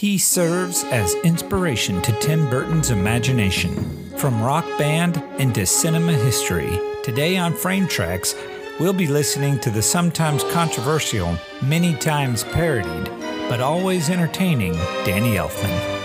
He serves as inspiration to Tim Burton's imagination. From rock band into cinema history, today on Frame Tracks, we'll be listening to the sometimes controversial, many times parodied, but always entertaining Danny Elfman.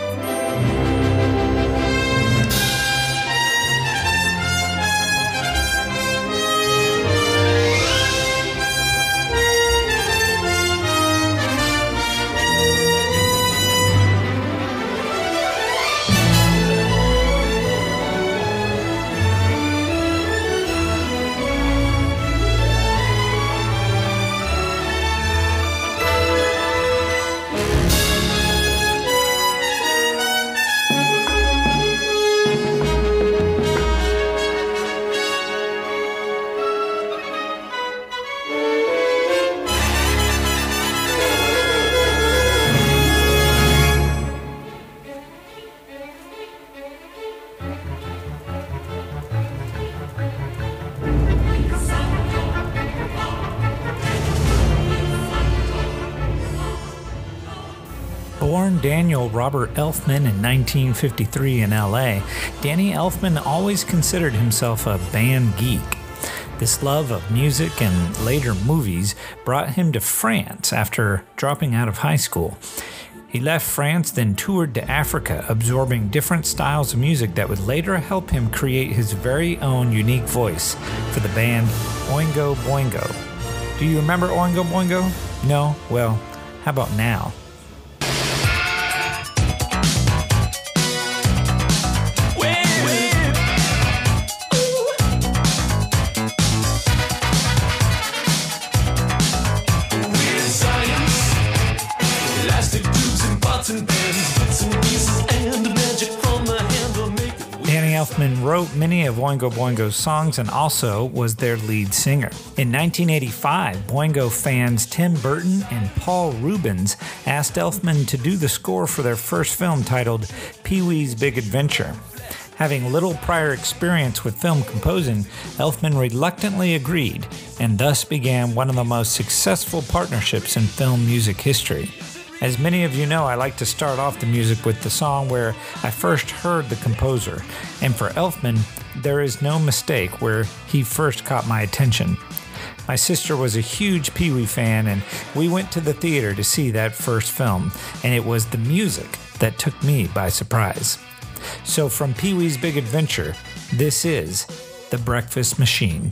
Robert Elfman in 1953 in LA, Danny Elfman always considered himself a band geek. This love of music and later movies brought him to France after dropping out of high school. He left France, then toured to Africa, absorbing different styles of music that would later help him create his very own unique voice for the band Oingo Boingo. Do you remember Oingo Boingo? No? Well, how about now? Elfman wrote many of Oingo Boingo's songs and also was their lead singer. In 1985, Boingo fans Tim Burton and Paul Reubens asked Elfman to do the score for their first film titled Pee Wee's Big Adventure. Having little prior experience with film composing, Elfman reluctantly agreed and thus began one of the most successful partnerships in film music history. As many of you know, I like to start off the music with the song where I first heard the composer, and for Elfman, there is no mistake where he first caught my attention. My sister was a huge Pee Wee fan, and we went to the theater to see that first film, and it was the music that took me by surprise. So, from Pee Wee's Big Adventure, this is The Breakfast Machine.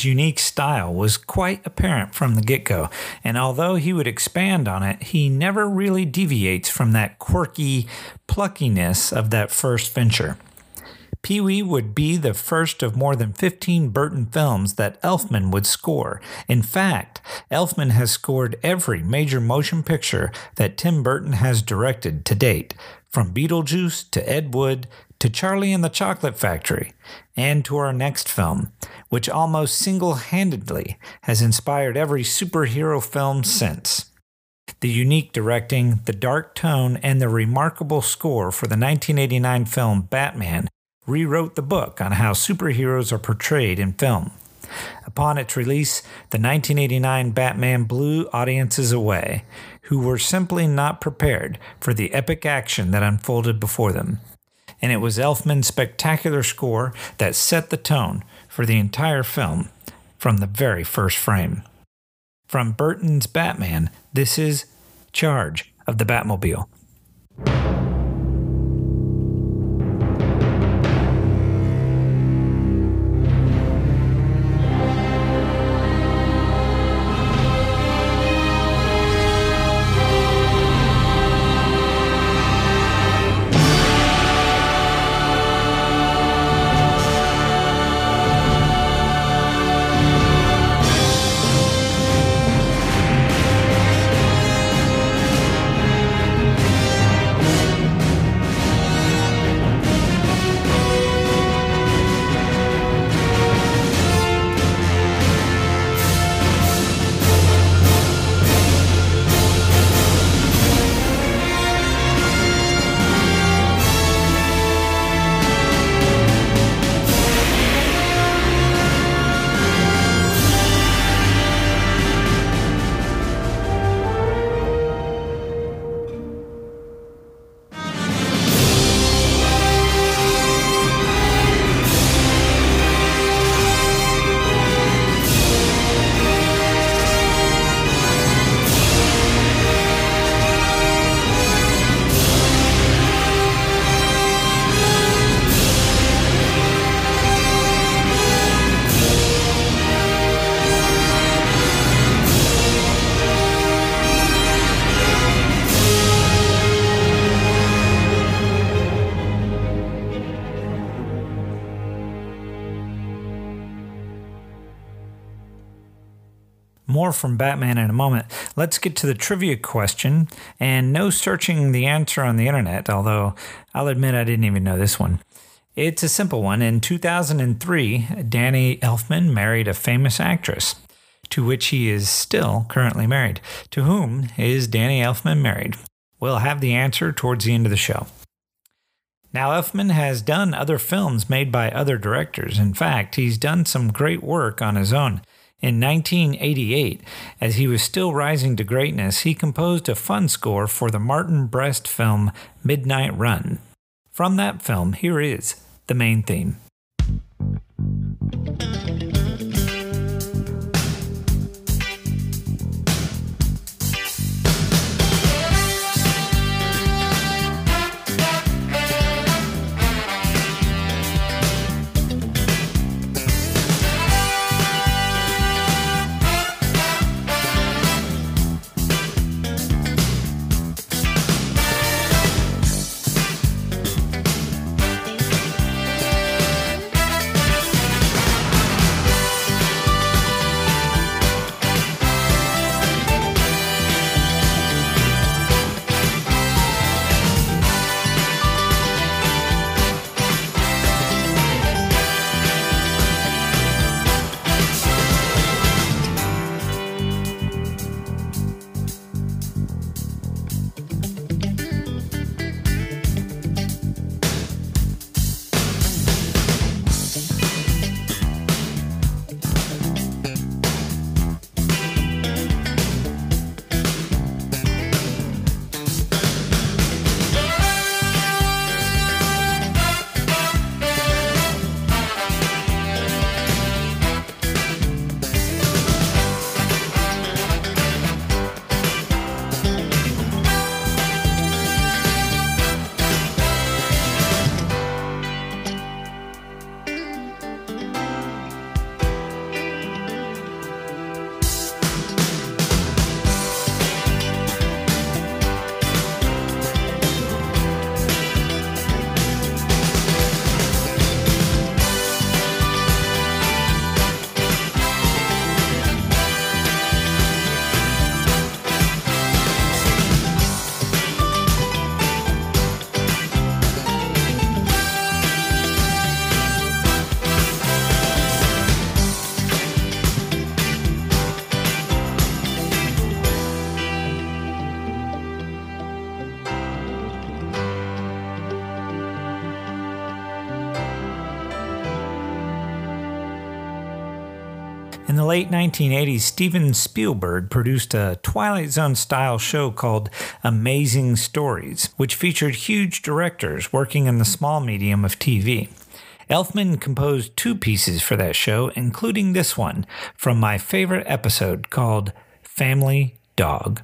Unique style was quite apparent from the get go, and although he would expand on it, he never really deviates from that quirky pluckiness of that first venture. Pee Wee would be the first of more than 15 Burton films that Elfman would score. In fact, Elfman has scored every major motion picture that Tim Burton has directed to date, from Beetlejuice to Ed Wood to Charlie and the Chocolate Factory, and to our next film, which almost single handedly has inspired every superhero film since. The unique directing, the dark tone, and the remarkable score for the 1989 film Batman rewrote the book on how superheroes are portrayed in film. Upon its release, the 1989 Batman blew audiences away, who were simply not prepared for the epic action that unfolded before them. And it was Elfman's spectacular score that set the tone for the entire film from the very first frame. From Burton's Batman, this is Charge of the Batmobile. More from Batman in a moment. Let's get to the trivia question, and no searching the answer on the internet, although I'll admit I didn't even know this one. It's a simple one. In 2003, Danny Elfman married a famous actress, to which he is still currently married. To whom is Danny Elfman married? We'll have the answer towards the end of the show. Now, Elfman has done other films made by other directors. In fact, he's done some great work on his own. In 1988, as he was still rising to greatness, he composed a fun score for the Martin Brest film Midnight Run. From that film, here is the main theme. Late 1980s, Steven Spielberg produced a Twilight Zone style show called Amazing Stories, which featured huge directors working in the small medium of TV. Elfman composed two pieces for that show, including this one from my favorite episode called Family Dog.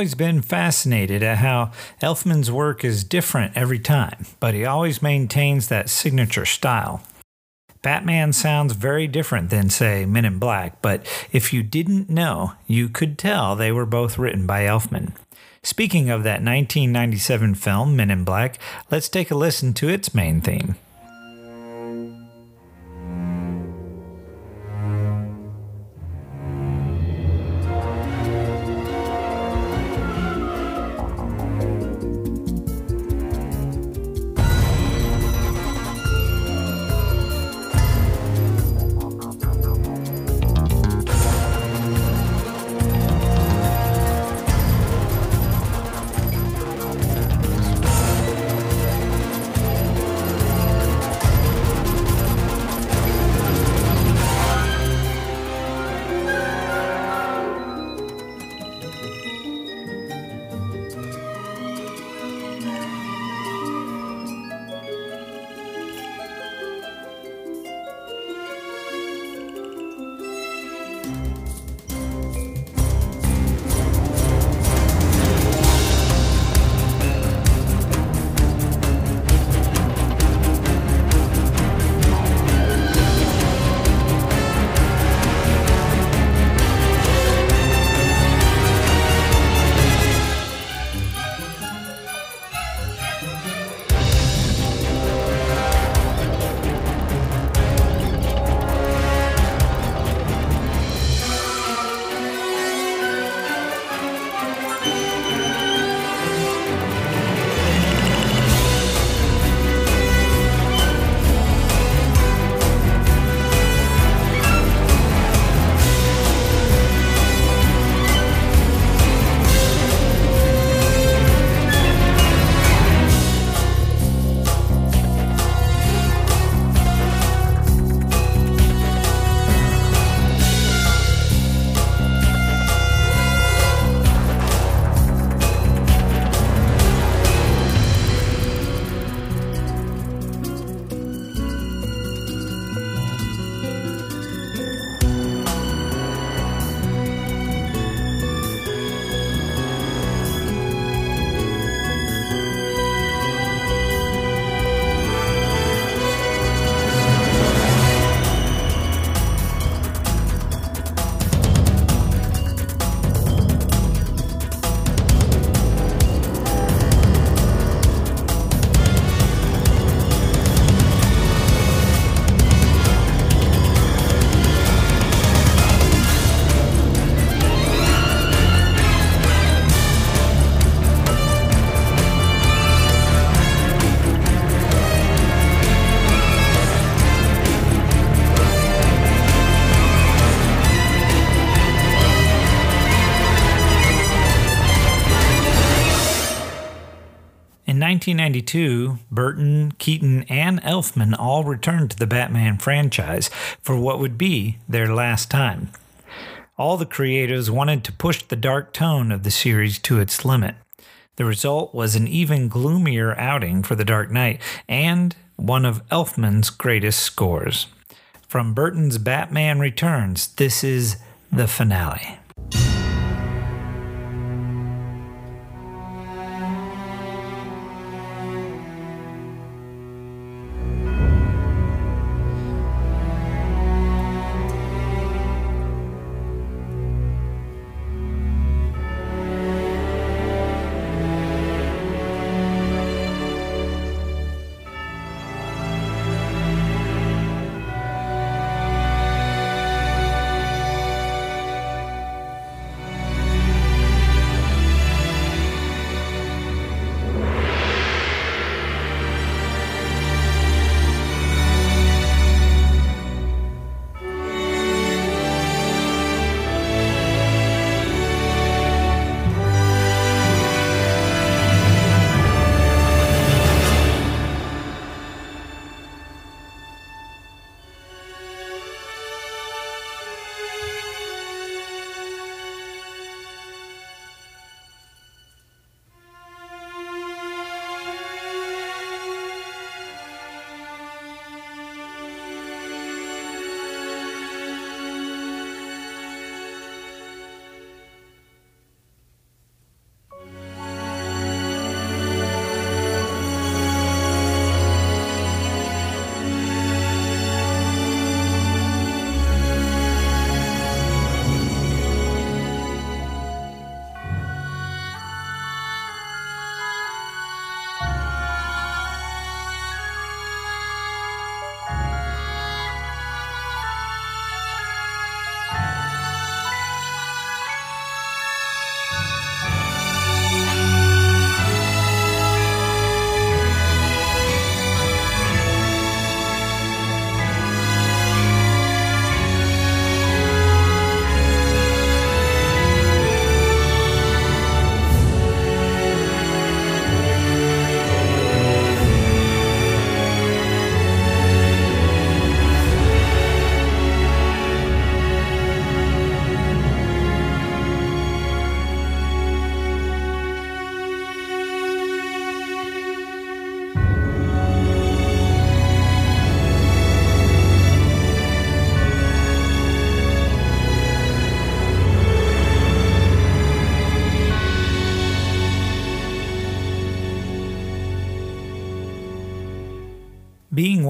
Always been fascinated at how Elfman's work is different every time, but he always maintains that signature style. Batman sounds very different than, say, Men in Black, but if you didn't know, you could tell they were both written by Elfman. Speaking of that 1997 film, Men in Black, let's take a listen to its main theme. 1992, Burton, Keaton, and Elfman all returned to the Batman franchise for what would be their last time. All the creators wanted to push the dark tone of the series to its limit. The result was an even gloomier outing for The Dark Knight and one of Elfman's greatest scores. From Burton's Batman Returns, this is the finale.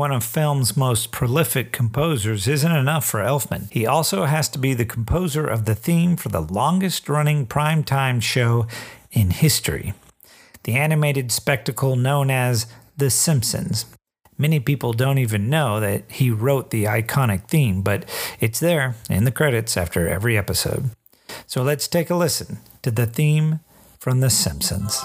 One of film's most prolific composers isn't enough for Elfman. He also has to be the composer of the theme for the longest running primetime show in history the animated spectacle known as The Simpsons. Many people don't even know that he wrote the iconic theme, but it's there in the credits after every episode. So let's take a listen to the theme from The Simpsons.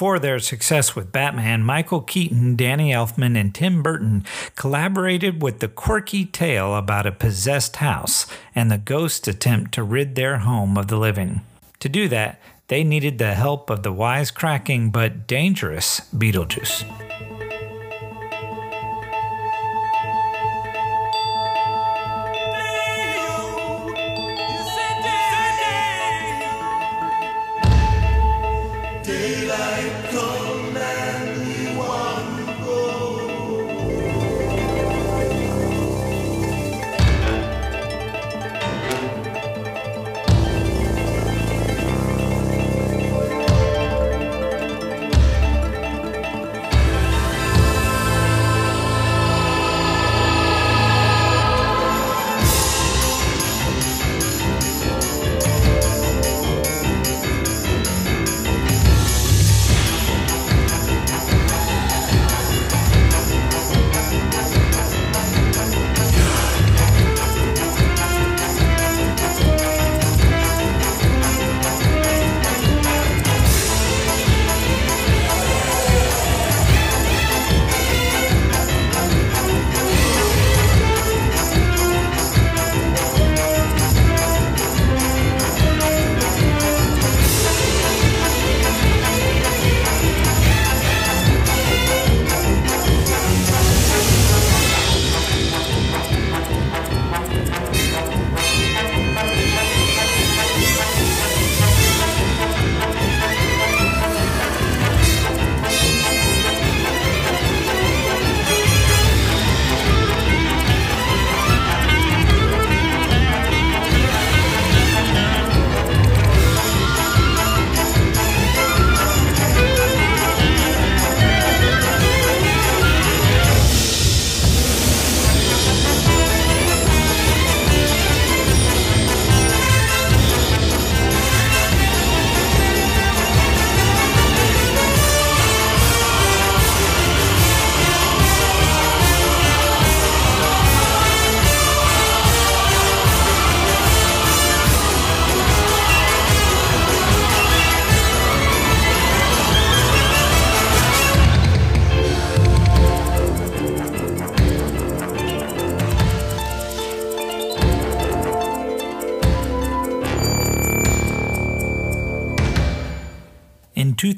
Before their success with Batman, Michael Keaton, Danny Elfman, and Tim Burton collaborated with the quirky tale about a possessed house and the ghost's attempt to rid their home of the living. To do that, they needed the help of the wisecracking but dangerous Beetlejuice.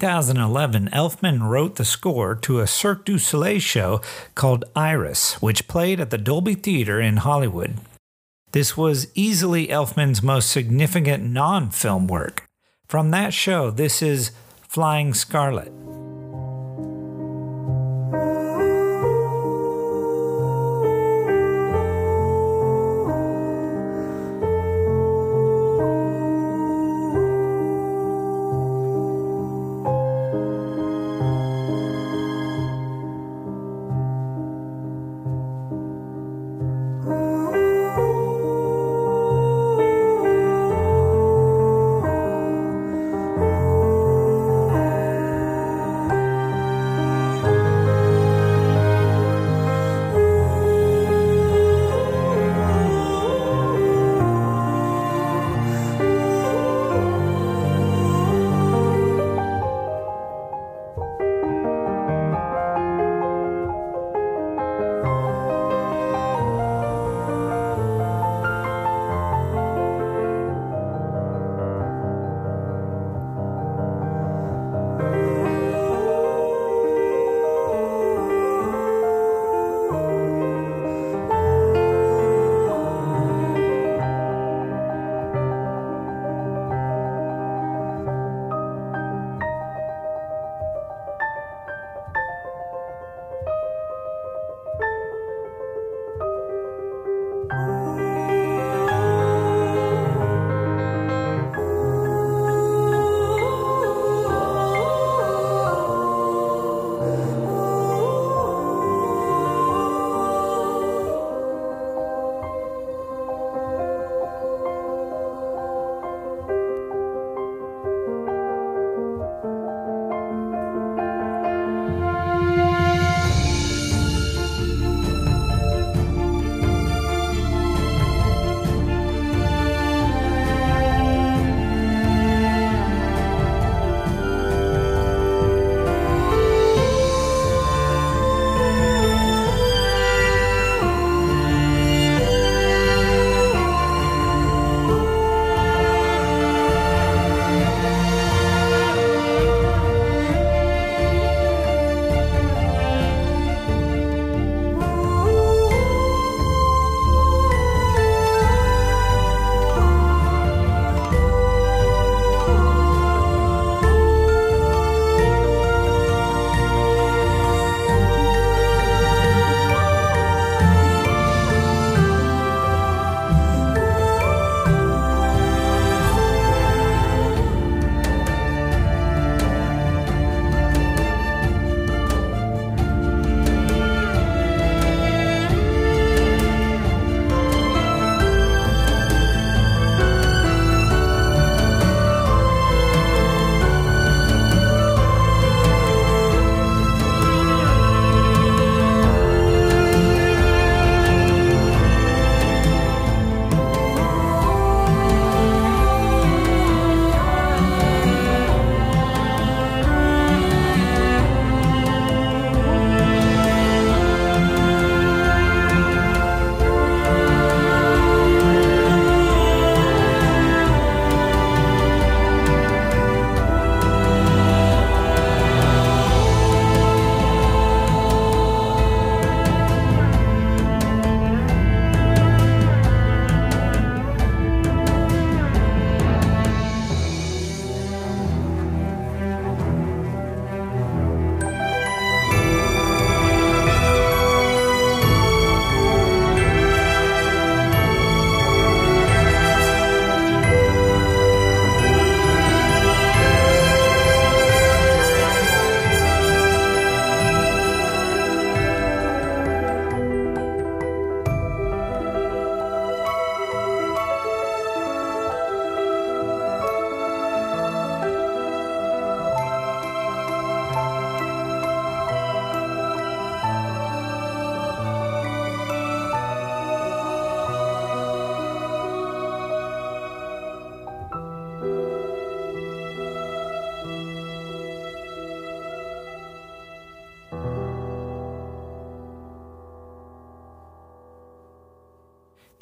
2011, Elfman wrote the score to a Cirque du Soleil show called Iris, which played at the Dolby Theater in Hollywood. This was easily Elfman's most significant non film work. From that show, this is Flying Scarlet.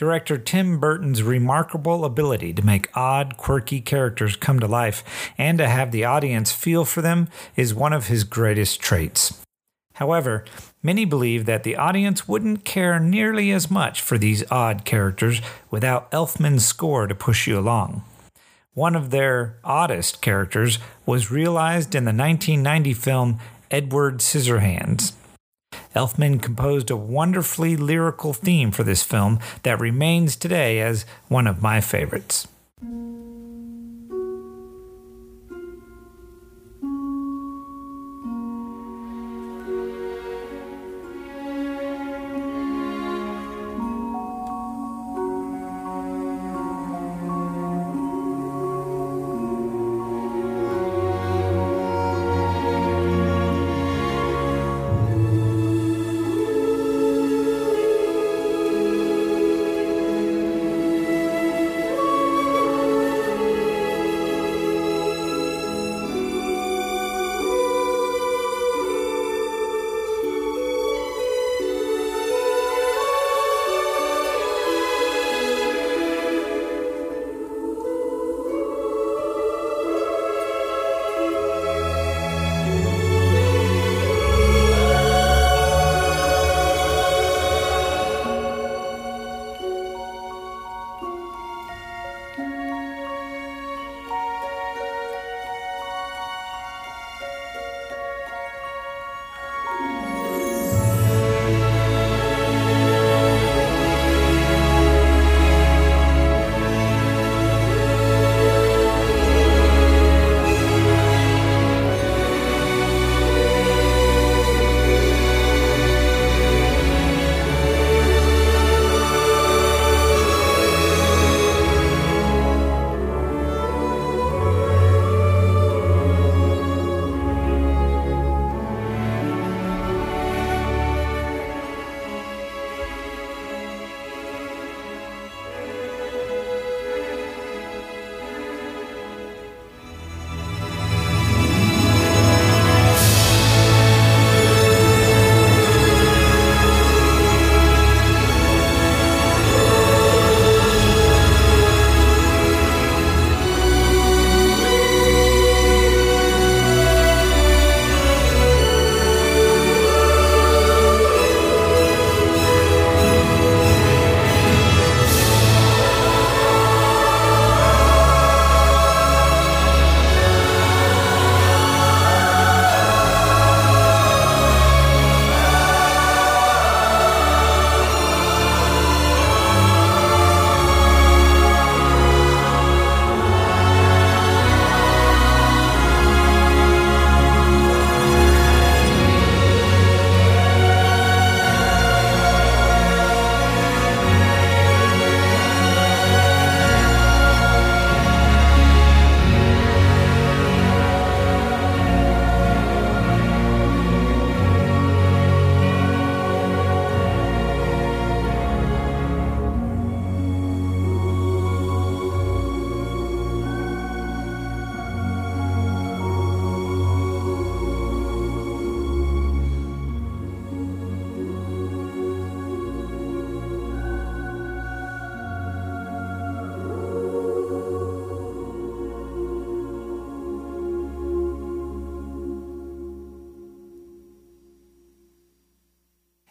Director Tim Burton's remarkable ability to make odd, quirky characters come to life and to have the audience feel for them is one of his greatest traits. However, many believe that the audience wouldn't care nearly as much for these odd characters without Elfman's score to push you along. One of their oddest characters was realized in the 1990 film Edward Scissorhands. Elfman composed a wonderfully lyrical theme for this film that remains today as one of my favorites.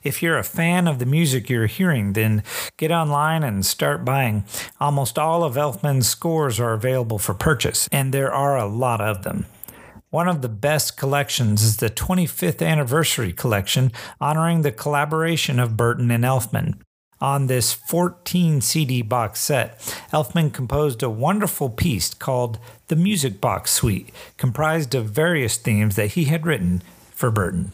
If you're a fan of the music you're hearing, then get online and start buying. Almost all of Elfman's scores are available for purchase, and there are a lot of them. One of the best collections is the 25th anniversary collection honoring the collaboration of Burton and Elfman. On this 14 CD box set, Elfman composed a wonderful piece called The Music Box Suite, comprised of various themes that he had written for Burton.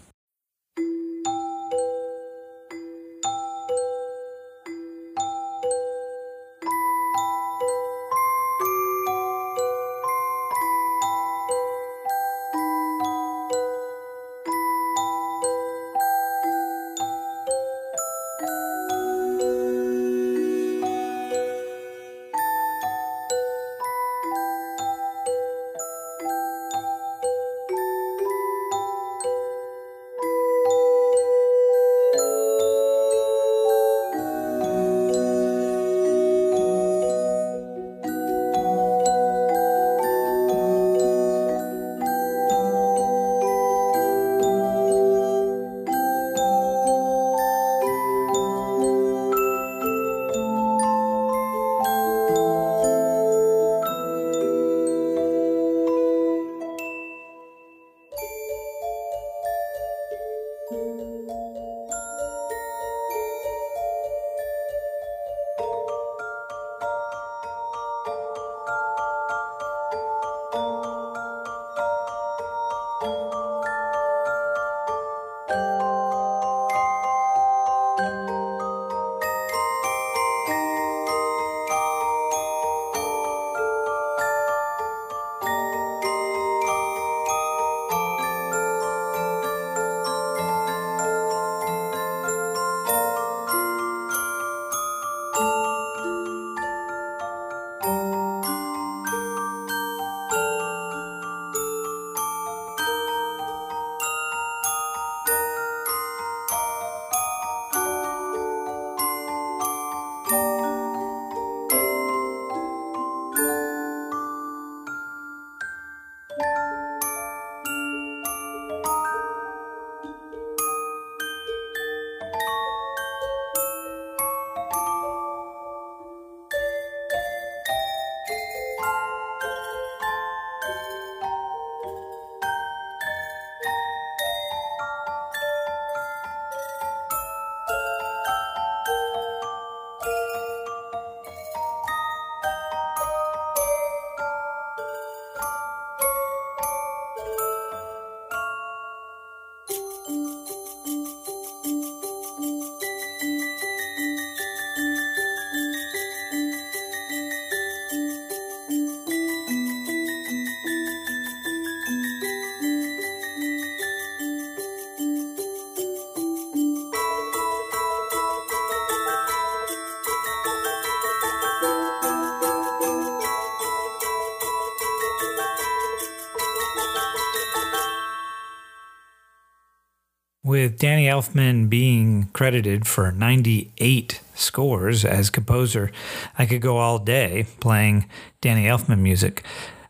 With Danny Elfman being credited for 98 scores as composer, I could go all day playing Danny Elfman music.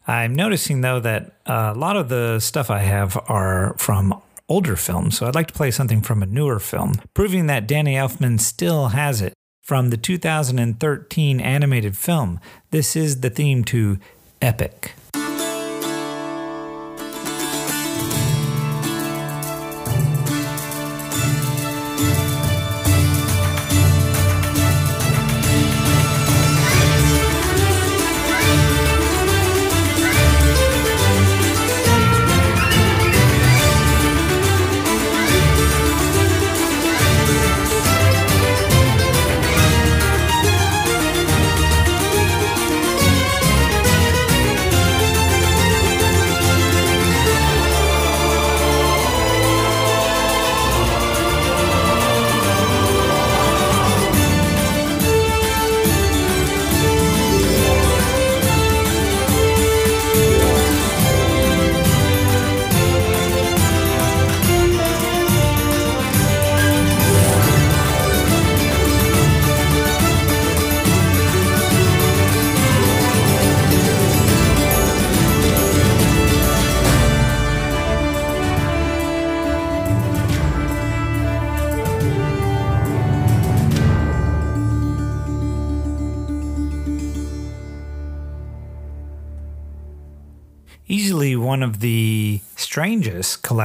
I'm noticing though that a lot of the stuff I have are from older films, so I'd like to play something from a newer film, proving that Danny Elfman still has it. From the 2013 animated film, this is the theme to Epic.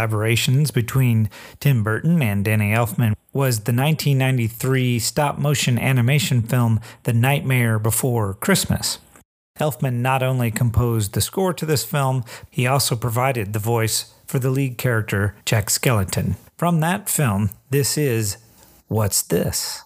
Collaborations between Tim Burton and Danny Elfman was the 1993 stop motion animation film The Nightmare Before Christmas. Elfman not only composed the score to this film, he also provided the voice for the lead character, Jack Skellington. From that film, this is What's This?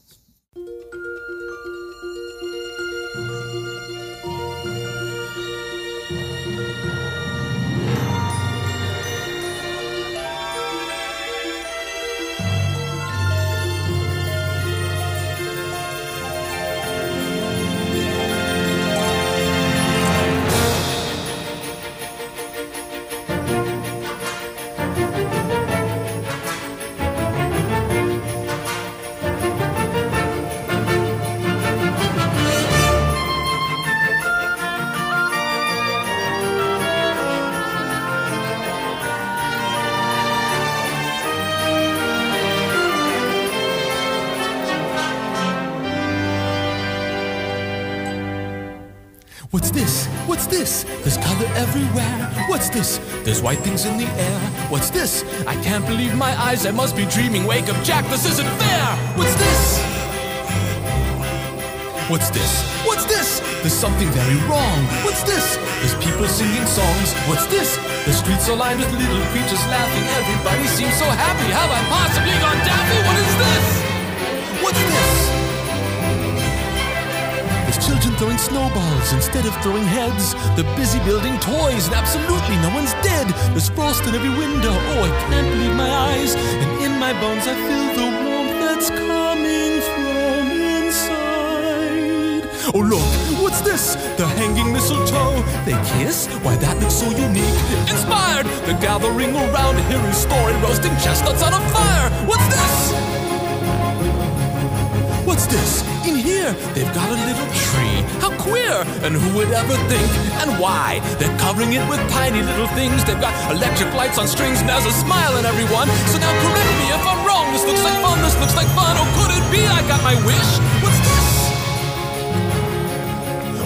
I must be dreaming. Wake up, Jack. This isn't fair. What's this? What's this? What's this? There's something very wrong. What's this? There's people singing songs. What's this? The streets are lined with little creatures laughing. Everybody seems so happy. How have I possibly gone daffy? What is this? What's this? Children throwing snowballs instead of throwing heads. They're busy building toys and absolutely no one's dead. There's frost in every window. Oh, I can't believe my eyes. And in my bones I feel the warmth that's coming from inside. Oh, look, what's this? The hanging mistletoe. They kiss? Why, that looks so unique. Inspired! The gathering around hearing story, roasting chestnuts on a fire. What's this? What's this? In here, they've got a little tree. How queer! And who would ever think? And why? They're covering it with tiny little things. They've got electric lights on strings, and there's a smile in everyone. So now correct me if I'm wrong. This looks like fun, this looks like fun. Oh, could it be I got my wish? What's this?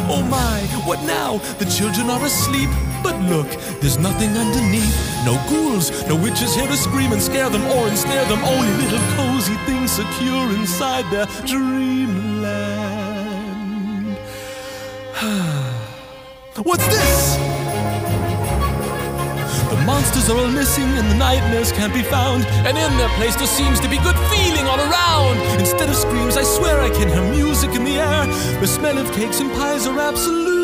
Oh my, what now? The children are asleep. But look, there's nothing underneath. No ghouls, no witches here to scream and scare them or ensnare them. Only little cozy things secure inside their dreamland. What's this? The monsters are all missing and the nightmares can't be found. And in their place there seems to be good feeling all around. Instead of screams, I swear I can hear music in the air. The smell of cakes and pies are absolutely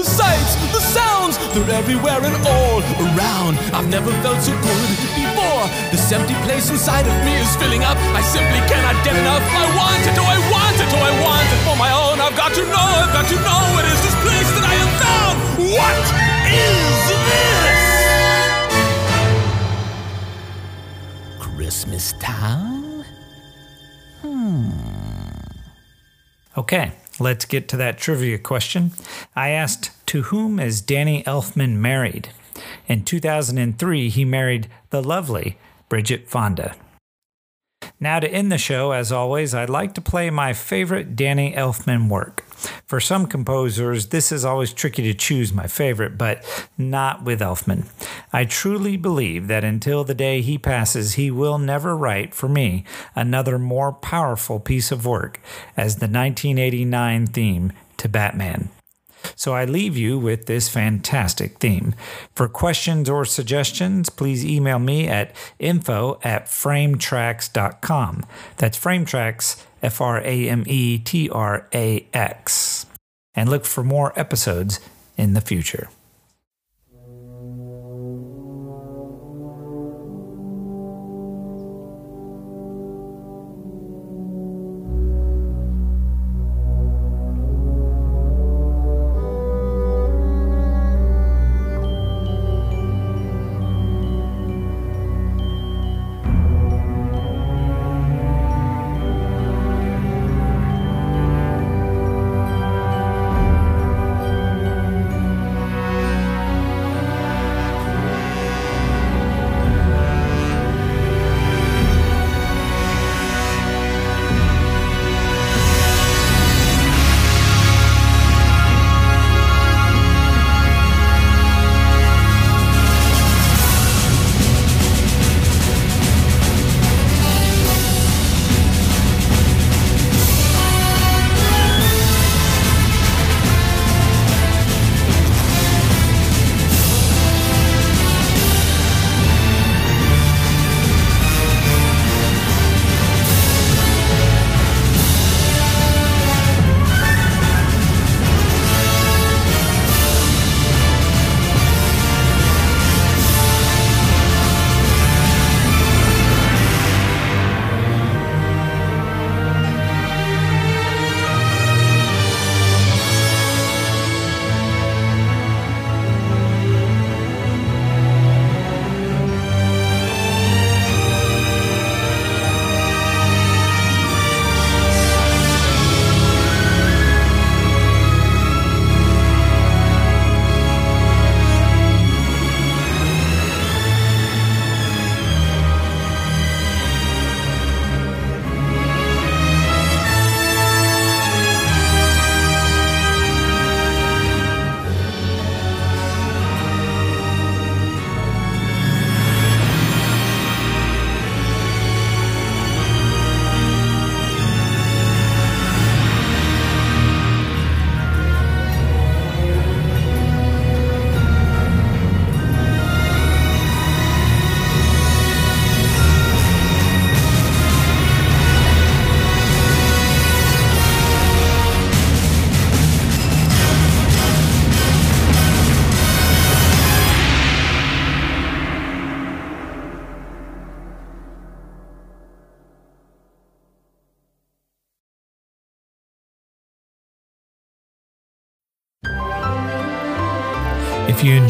The sights, the sounds, they're everywhere and all around. I've never felt so good before. This empty place inside of me is filling up. I simply cannot get enough. I want it, oh I want it, oh I want it for my own. I've got to know, I've got to know it is this place that I have found. What is this? Christmas Town? Hmm. Okay, let's get to that trivia question. I asked, To whom is Danny Elfman married? In 2003, he married the lovely Bridget Fonda. Now, to end the show, as always, I'd like to play my favorite Danny Elfman work. For some composers, this is always tricky to choose my favorite, but not with Elfman. I truly believe that until the day he passes, he will never write, for me, another more powerful piece of work as the 1989 theme to Batman. So I leave you with this fantastic theme. For questions or suggestions, please email me at info at frametrax.com. That's frametrax, F R A M E T R A X. And look for more episodes in the future.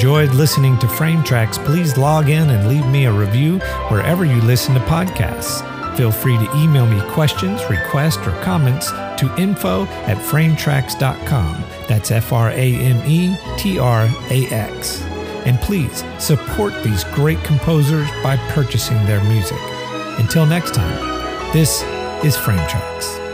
Enjoyed listening to Frame Tracks, please log in and leave me a review wherever you listen to podcasts. Feel free to email me questions, requests, or comments to info at frametrax.com. That's F R A M E T R A X. And please support these great composers by purchasing their music. Until next time, this is Frame Tracks.